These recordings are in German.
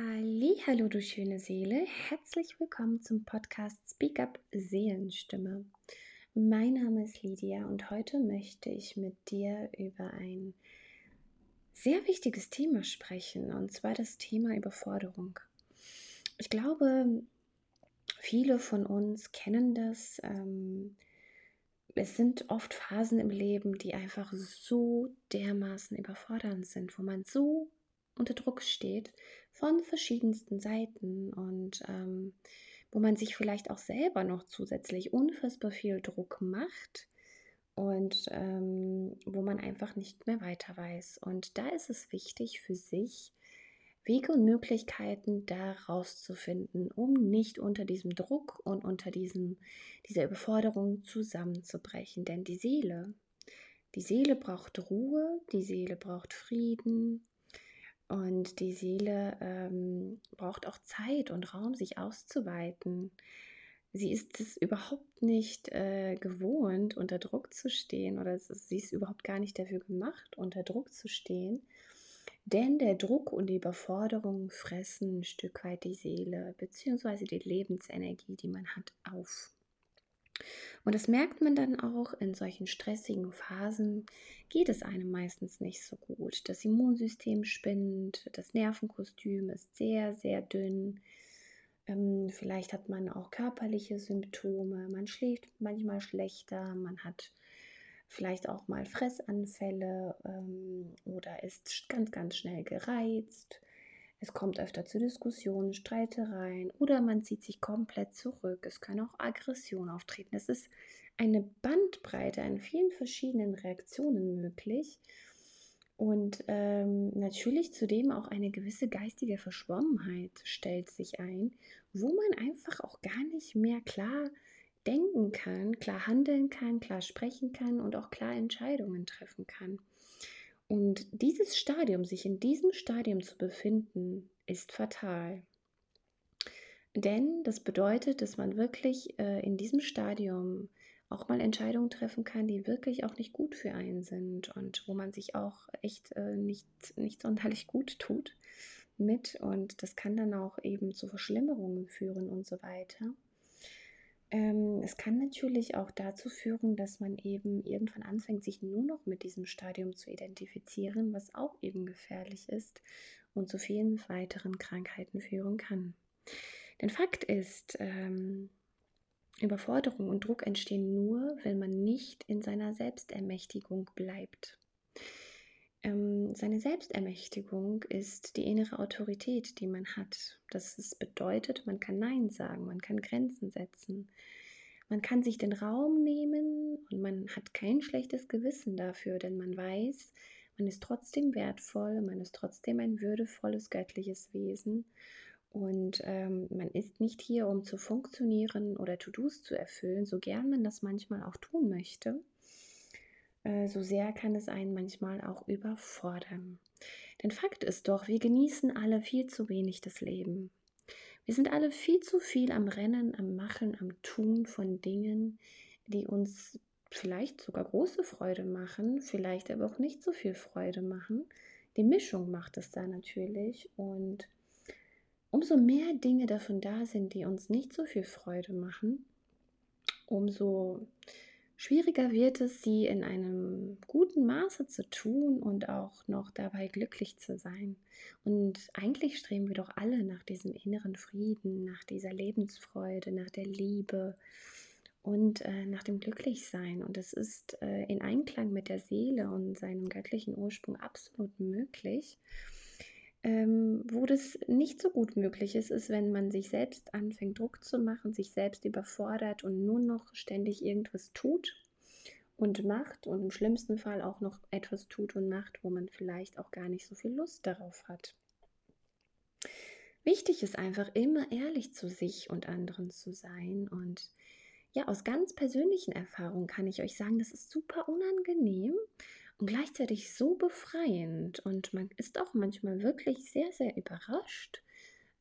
Hallo, du schöne Seele. Herzlich willkommen zum Podcast Speak Up Seelenstimme. Mein Name ist Lydia und heute möchte ich mit dir über ein sehr wichtiges Thema sprechen, und zwar das Thema Überforderung. Ich glaube, viele von uns kennen das. Ähm, es sind oft Phasen im Leben, die einfach so dermaßen überfordernd sind, wo man so unter Druck steht von verschiedensten Seiten und ähm, wo man sich vielleicht auch selber noch zusätzlich unfassbar viel Druck macht und ähm, wo man einfach nicht mehr weiter weiß. Und da ist es wichtig für sich, Wege und Möglichkeiten da rauszufinden, um nicht unter diesem Druck und unter diesem, dieser Überforderung zusammenzubrechen. Denn die Seele, die Seele braucht Ruhe, die Seele braucht Frieden, und die Seele ähm, braucht auch Zeit und Raum, sich auszuweiten. Sie ist es überhaupt nicht äh, gewohnt, unter Druck zu stehen oder ist, sie ist überhaupt gar nicht dafür gemacht, unter Druck zu stehen. Denn der Druck und die Überforderung fressen ein Stück weit die Seele bzw. die Lebensenergie, die man hat, auf. Und das merkt man dann auch in solchen stressigen Phasen, geht es einem meistens nicht so gut. Das Immunsystem spinnt, das Nervenkostüm ist sehr, sehr dünn. Ähm, vielleicht hat man auch körperliche Symptome, man schläft manchmal schlechter, man hat vielleicht auch mal Fressanfälle ähm, oder ist ganz, ganz schnell gereizt es kommt öfter zu Diskussionen, Streitereien oder man zieht sich komplett zurück. Es können auch Aggressionen auftreten. Es ist eine Bandbreite an vielen verschiedenen Reaktionen möglich. Und ähm, natürlich zudem auch eine gewisse geistige Verschwommenheit stellt sich ein, wo man einfach auch gar nicht mehr klar denken kann, klar handeln kann, klar sprechen kann und auch klar Entscheidungen treffen kann. Und dieses Stadium, sich in diesem Stadium zu befinden, ist fatal. Denn das bedeutet, dass man wirklich äh, in diesem Stadium auch mal Entscheidungen treffen kann, die wirklich auch nicht gut für einen sind und wo man sich auch echt äh, nicht, nicht sonderlich gut tut mit. Und das kann dann auch eben zu Verschlimmerungen führen und so weiter. Ähm, es kann natürlich auch dazu führen, dass man eben irgendwann anfängt, sich nur noch mit diesem Stadium zu identifizieren, was auch eben gefährlich ist und zu vielen weiteren Krankheiten führen kann. Denn Fakt ist, ähm, Überforderung und Druck entstehen nur, wenn man nicht in seiner Selbstermächtigung bleibt. Ähm, seine Selbstermächtigung ist die innere Autorität, die man hat. Das bedeutet, man kann Nein sagen, man kann Grenzen setzen, man kann sich den Raum nehmen und man hat kein schlechtes Gewissen dafür, denn man weiß, man ist trotzdem wertvoll, man ist trotzdem ein würdevolles göttliches Wesen. Und ähm, man ist nicht hier, um zu funktionieren oder To-Dos zu erfüllen, so gern man das manchmal auch tun möchte so sehr kann es einen manchmal auch überfordern. Denn Fakt ist doch, wir genießen alle viel zu wenig das Leben. Wir sind alle viel zu viel am Rennen, am Machen, am Tun von Dingen, die uns vielleicht sogar große Freude machen, vielleicht aber auch nicht so viel Freude machen. Die Mischung macht es da natürlich und umso mehr Dinge davon da sind, die uns nicht so viel Freude machen, umso Schwieriger wird es, sie in einem guten Maße zu tun und auch noch dabei glücklich zu sein. Und eigentlich streben wir doch alle nach diesem inneren Frieden, nach dieser Lebensfreude, nach der Liebe und äh, nach dem Glücklichsein. Und es ist äh, in Einklang mit der Seele und seinem göttlichen Ursprung absolut möglich. Ähm, wo das nicht so gut möglich ist, ist, wenn man sich selbst anfängt, Druck zu machen, sich selbst überfordert und nur noch ständig irgendwas tut und macht und im schlimmsten Fall auch noch etwas tut und macht, wo man vielleicht auch gar nicht so viel Lust darauf hat. Wichtig ist einfach immer ehrlich zu sich und anderen zu sein und ja, aus ganz persönlichen Erfahrungen kann ich euch sagen, das ist super unangenehm und gleichzeitig so befreiend. Und man ist auch manchmal wirklich sehr, sehr überrascht,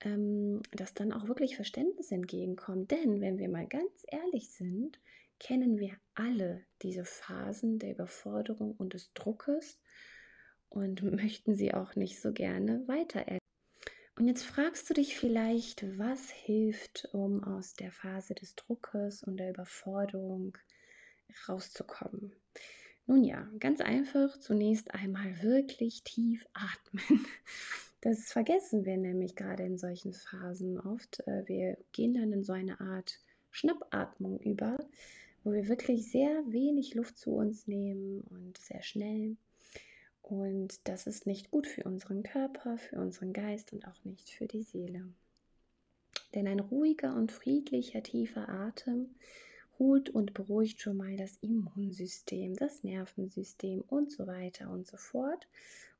ähm, dass dann auch wirklich Verständnis entgegenkommt. Denn wenn wir mal ganz ehrlich sind, kennen wir alle diese Phasen der Überforderung und des Druckes und möchten sie auch nicht so gerne weiter Und jetzt fragst du dich vielleicht, was hilft, um aus der Phase des Druckes und der Überforderung rauszukommen. Nun ja, ganz einfach zunächst einmal wirklich tief atmen. Das vergessen wir nämlich gerade in solchen Phasen oft. Äh, wir gehen dann in so eine Art Schnappatmung über, wo wir wirklich sehr wenig Luft zu uns nehmen und sehr schnell. Und das ist nicht gut für unseren Körper, für unseren Geist und auch nicht für die Seele. Denn ein ruhiger und friedlicher, tiefer Atem holt und beruhigt schon mal das Immunsystem, das Nervensystem und so weiter und so fort.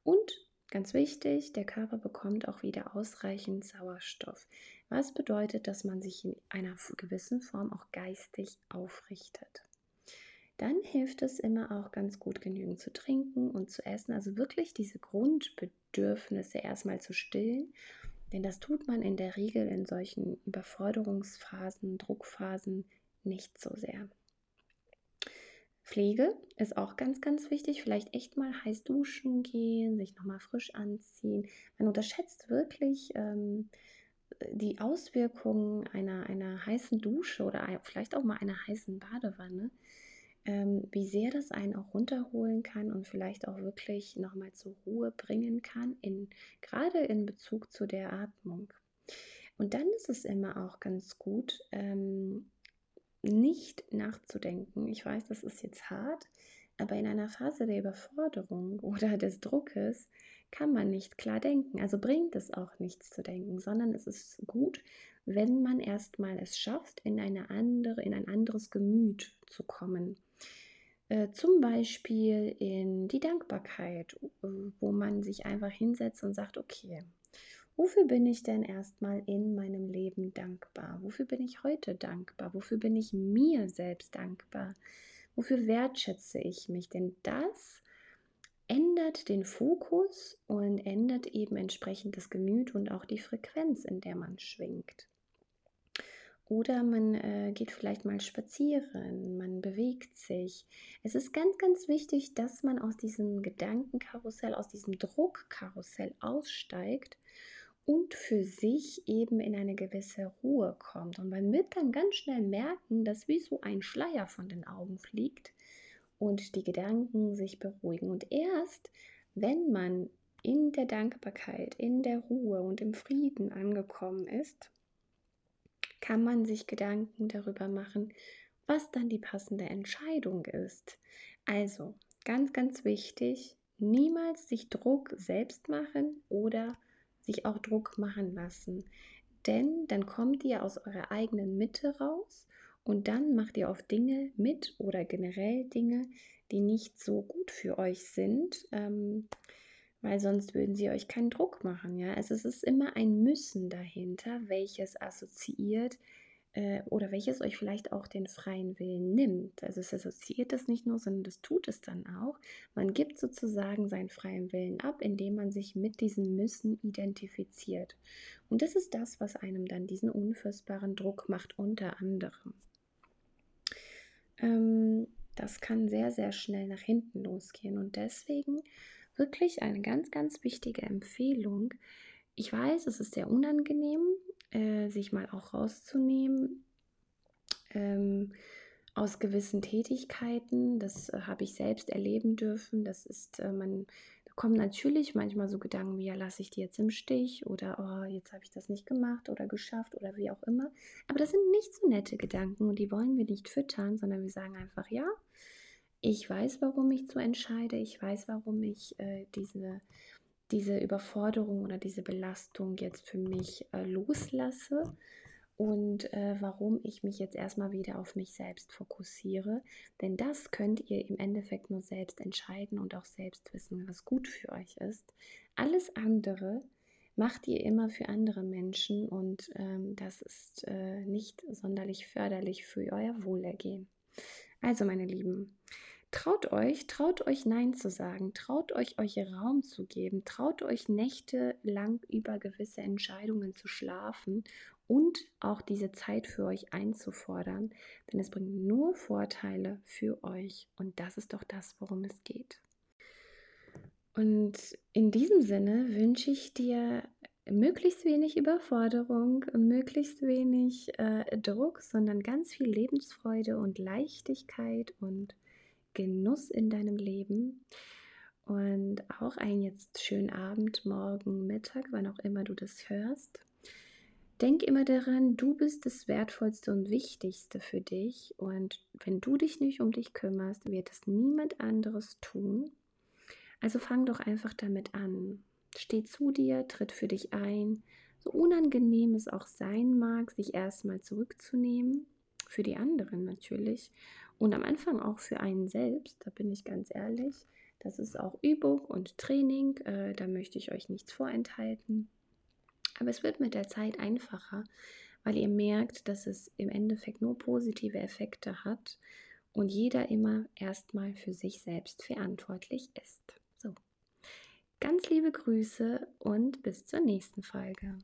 Und ganz wichtig, der Körper bekommt auch wieder ausreichend Sauerstoff, was bedeutet, dass man sich in einer gewissen Form auch geistig aufrichtet dann hilft es immer auch ganz gut, genügend zu trinken und zu essen. Also wirklich diese Grundbedürfnisse erstmal zu stillen. Denn das tut man in der Regel in solchen Überforderungsphasen, Druckphasen nicht so sehr. Pflege ist auch ganz, ganz wichtig. Vielleicht echt mal heiß duschen gehen, sich nochmal frisch anziehen. Man unterschätzt wirklich ähm, die Auswirkungen einer, einer heißen Dusche oder vielleicht auch mal einer heißen Badewanne ähm, wie sehr das einen auch runterholen kann und vielleicht auch wirklich nochmal zur Ruhe bringen kann, in, gerade in Bezug zu der Atmung. Und dann ist es immer auch ganz gut, ähm, nicht nachzudenken. Ich weiß, das ist jetzt hart, aber in einer Phase der Überforderung oder des Druckes kann man nicht klar denken. Also bringt es auch nichts zu denken, sondern es ist gut, wenn man erstmal es schafft, in eine andere, in ein anderes Gemüt zu kommen. Äh, zum Beispiel in die Dankbarkeit, äh, wo man sich einfach hinsetzt und sagt, okay, wofür bin ich denn erstmal in meinem Leben dankbar? Wofür bin ich heute dankbar? Wofür bin ich mir selbst dankbar? Wofür wertschätze ich mich? Denn das ändert den Fokus und ändert eben entsprechend das Gemüt und auch die Frequenz, in der man schwingt. Oder man äh, geht vielleicht mal spazieren, man bewegt sich. Es ist ganz, ganz wichtig, dass man aus diesem Gedankenkarussell, aus diesem Druckkarussell aussteigt und für sich eben in eine gewisse Ruhe kommt. Und man wird dann ganz schnell merken, dass wie so ein Schleier von den Augen fliegt und die Gedanken sich beruhigen. Und erst wenn man in der Dankbarkeit, in der Ruhe und im Frieden angekommen ist, kann man sich Gedanken darüber machen, was dann die passende Entscheidung ist. Also, ganz, ganz wichtig, niemals sich Druck selbst machen oder sich auch Druck machen lassen. Denn dann kommt ihr aus eurer eigenen Mitte raus und dann macht ihr oft Dinge mit oder generell Dinge, die nicht so gut für euch sind. Ähm, weil sonst würden sie euch keinen Druck machen. Ja? Also es ist immer ein Müssen dahinter, welches assoziiert äh, oder welches euch vielleicht auch den freien Willen nimmt. Also es assoziiert das nicht nur, sondern das tut es dann auch. Man gibt sozusagen seinen freien Willen ab, indem man sich mit diesem Müssen identifiziert. Und das ist das, was einem dann diesen unfassbaren Druck macht, unter anderem. Ähm, das kann sehr, sehr schnell nach hinten losgehen. Und deswegen wirklich eine ganz, ganz wichtige Empfehlung. Ich weiß, es ist sehr unangenehm, äh, sich mal auch rauszunehmen ähm, aus gewissen Tätigkeiten. Das äh, habe ich selbst erleben dürfen. Das ist, äh, man da kommen natürlich manchmal so Gedanken wie, ja, lasse ich die jetzt im Stich oder oh, jetzt habe ich das nicht gemacht oder geschafft oder wie auch immer. Aber das sind nicht so nette Gedanken und die wollen wir nicht füttern, sondern wir sagen einfach, ja, ich weiß, warum ich so entscheide, ich weiß, warum ich äh, diese, diese Überforderung oder diese Belastung jetzt für mich äh, loslasse und äh, warum ich mich jetzt erstmal wieder auf mich selbst fokussiere. Denn das könnt ihr im Endeffekt nur selbst entscheiden und auch selbst wissen, was gut für euch ist. Alles andere macht ihr immer für andere Menschen und ähm, das ist äh, nicht sonderlich förderlich für euer Wohlergehen. Also meine Lieben, Traut euch, traut euch Nein zu sagen, traut euch, euch Raum zu geben, traut euch nächtelang über gewisse Entscheidungen zu schlafen und auch diese Zeit für euch einzufordern, denn es bringt nur Vorteile für euch. Und das ist doch das, worum es geht. Und in diesem Sinne wünsche ich dir möglichst wenig Überforderung, möglichst wenig äh, Druck, sondern ganz viel Lebensfreude und Leichtigkeit und Genuss in deinem Leben. Und auch einen jetzt schönen Abend, morgen, Mittag, wann auch immer du das hörst. Denk immer daran, du bist das Wertvollste und Wichtigste für dich. Und wenn du dich nicht um dich kümmerst, wird es niemand anderes tun. Also fang doch einfach damit an. Steh zu dir, tritt für dich ein. So unangenehm es auch sein mag, sich erstmal zurückzunehmen, für die anderen natürlich und am Anfang auch für einen selbst, da bin ich ganz ehrlich. Das ist auch Übung und Training, äh, da möchte ich euch nichts vorenthalten. Aber es wird mit der Zeit einfacher, weil ihr merkt, dass es im Endeffekt nur positive Effekte hat und jeder immer erstmal für sich selbst verantwortlich ist. So. Ganz liebe Grüße und bis zur nächsten Folge.